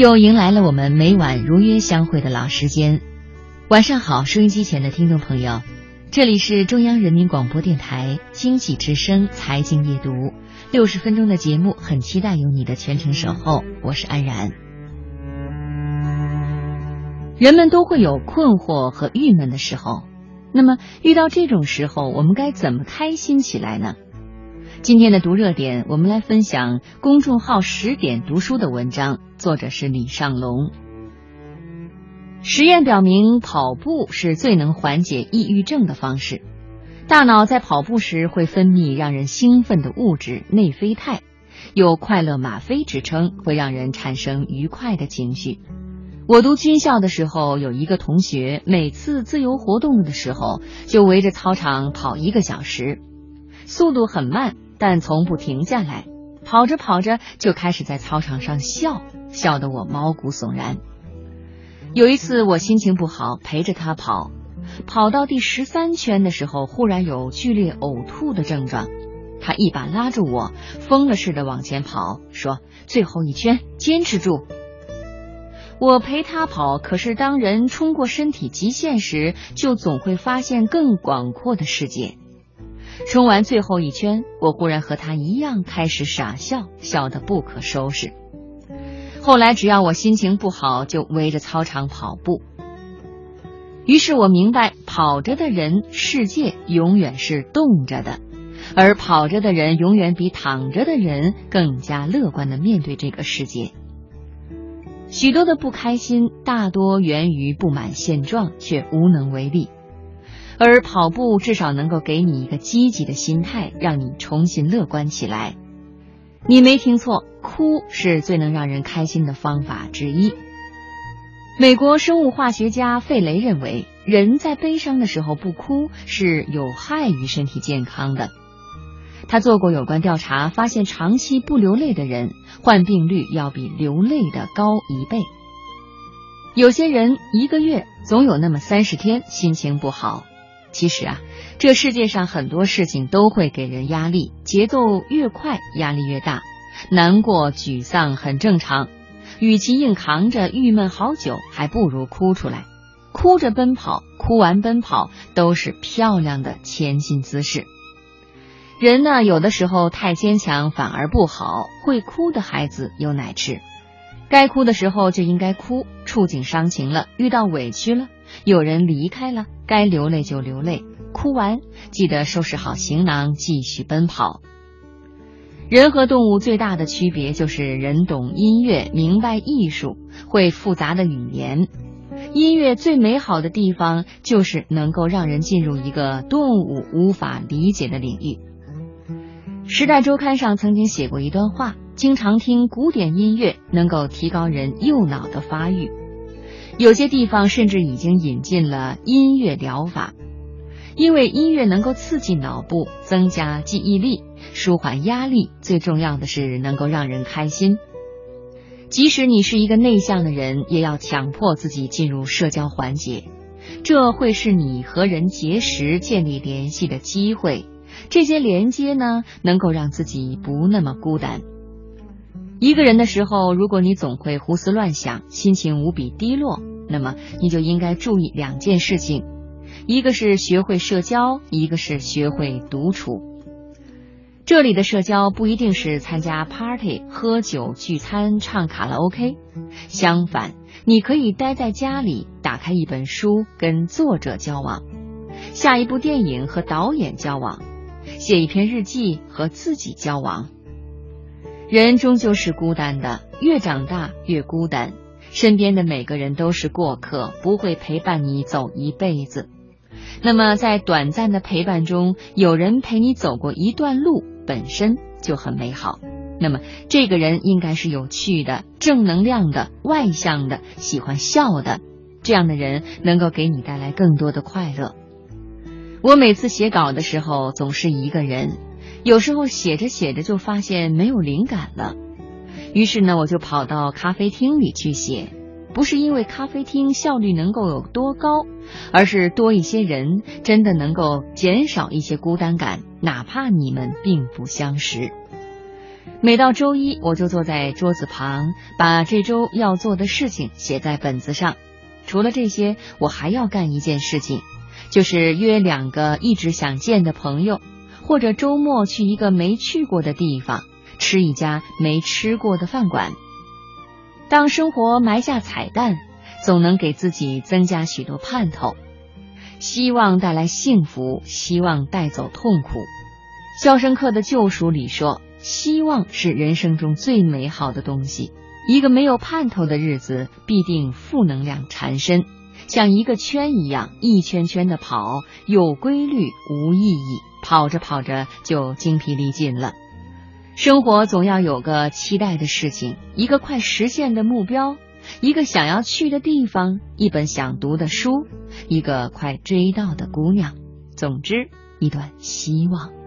又迎来了我们每晚如约相会的老时间。晚上好，收音机前的听众朋友，这里是中央人民广播电台经济之声财经夜读，六十分钟的节目，很期待有你的全程守候。我是安然。人们都会有困惑和郁闷的时候，那么遇到这种时候，我们该怎么开心起来呢？今天的读热点，我们来分享公众号十点读书的文章，作者是李尚龙。实验表明，跑步是最能缓解抑郁症的方式。大脑在跑步时会分泌让人兴奋的物质内啡肽，有“快乐吗啡”之称，会让人产生愉快的情绪。我读军校的时候，有一个同学，每次自由活动的时候，就围着操场跑一个小时，速度很慢。但从不停下来，跑着跑着就开始在操场上笑，笑得我毛骨悚然。有一次我心情不好，陪着他跑，跑到第十三圈的时候，忽然有剧烈呕吐的症状，他一把拉住我，疯了似的往前跑，说：“最后一圈，坚持住。”我陪他跑，可是当人冲过身体极限时，就总会发现更广阔的世界。冲完最后一圈，我忽然和他一样开始傻笑，笑得不可收拾。后来只要我心情不好，就围着操场跑步。于是我明白，跑着的人世界永远是动着的，而跑着的人永远比躺着的人更加乐观的面对这个世界。许多的不开心，大多源于不满现状，却无能为力。而跑步至少能够给你一个积极的心态，让你重新乐观起来。你没听错，哭是最能让人开心的方法之一。美国生物化学家费雷认为，人在悲伤的时候不哭是有害于身体健康的。他做过有关调查，发现长期不流泪的人，患病率要比流泪的高一倍。有些人一个月总有那么三十天心情不好。其实啊，这世界上很多事情都会给人压力，节奏越快，压力越大。难过、沮丧很正常，与其硬扛着郁闷好久，还不如哭出来。哭着奔跑，哭完奔跑，都是漂亮的前进姿势。人呢，有的时候太坚强反而不好，会哭的孩子有奶吃。该哭的时候就应该哭，触景伤情了，遇到委屈了。有人离开了，该流泪就流泪，哭完记得收拾好行囊，继续奔跑。人和动物最大的区别就是人懂音乐，明白艺术，会复杂的语言。音乐最美好的地方就是能够让人进入一个动物无法理解的领域。时代周刊上曾经写过一段话：经常听古典音乐能够提高人右脑的发育。有些地方甚至已经引进了音乐疗法，因为音乐能够刺激脑部，增加记忆力，舒缓压力。最重要的是能够让人开心。即使你是一个内向的人，也要强迫自己进入社交环节，这会是你和人结识、建立联系的机会。这些连接呢，能够让自己不那么孤单。一个人的时候，如果你总会胡思乱想，心情无比低落。那么你就应该注意两件事情，一个是学会社交，一个是学会独处。这里的社交不一定是参加 party、喝酒、聚餐、唱卡拉 OK，相反，你可以待在家里，打开一本书，跟作者交往；下一部电影和导演交往；写一篇日记和自己交往。人终究是孤单的，越长大越孤单。身边的每个人都是过客，不会陪伴你走一辈子。那么，在短暂的陪伴中，有人陪你走过一段路，本身就很美好。那么，这个人应该是有趣的、正能量的、外向的、喜欢笑的。这样的人能够给你带来更多的快乐。我每次写稿的时候总是一个人，有时候写着写着就发现没有灵感了。于是呢，我就跑到咖啡厅里去写，不是因为咖啡厅效率能够有多高，而是多一些人，真的能够减少一些孤单感，哪怕你们并不相识。每到周一，我就坐在桌子旁，把这周要做的事情写在本子上。除了这些，我还要干一件事情，就是约两个一直想见的朋友，或者周末去一个没去过的地方，吃一家没吃过的饭馆。当生活埋下彩蛋，总能给自己增加许多盼头。希望带来幸福，希望带走痛苦。《肖申克的救赎》里说。希望是人生中最美好的东西。一个没有盼头的日子，必定负能量缠身，像一个圈一样，一圈圈的跑，有规律无意义，跑着跑着就精疲力尽了。生活总要有个期待的事情，一个快实现的目标，一个想要去的地方，一本想读的书，一个快追到的姑娘，总之，一段希望。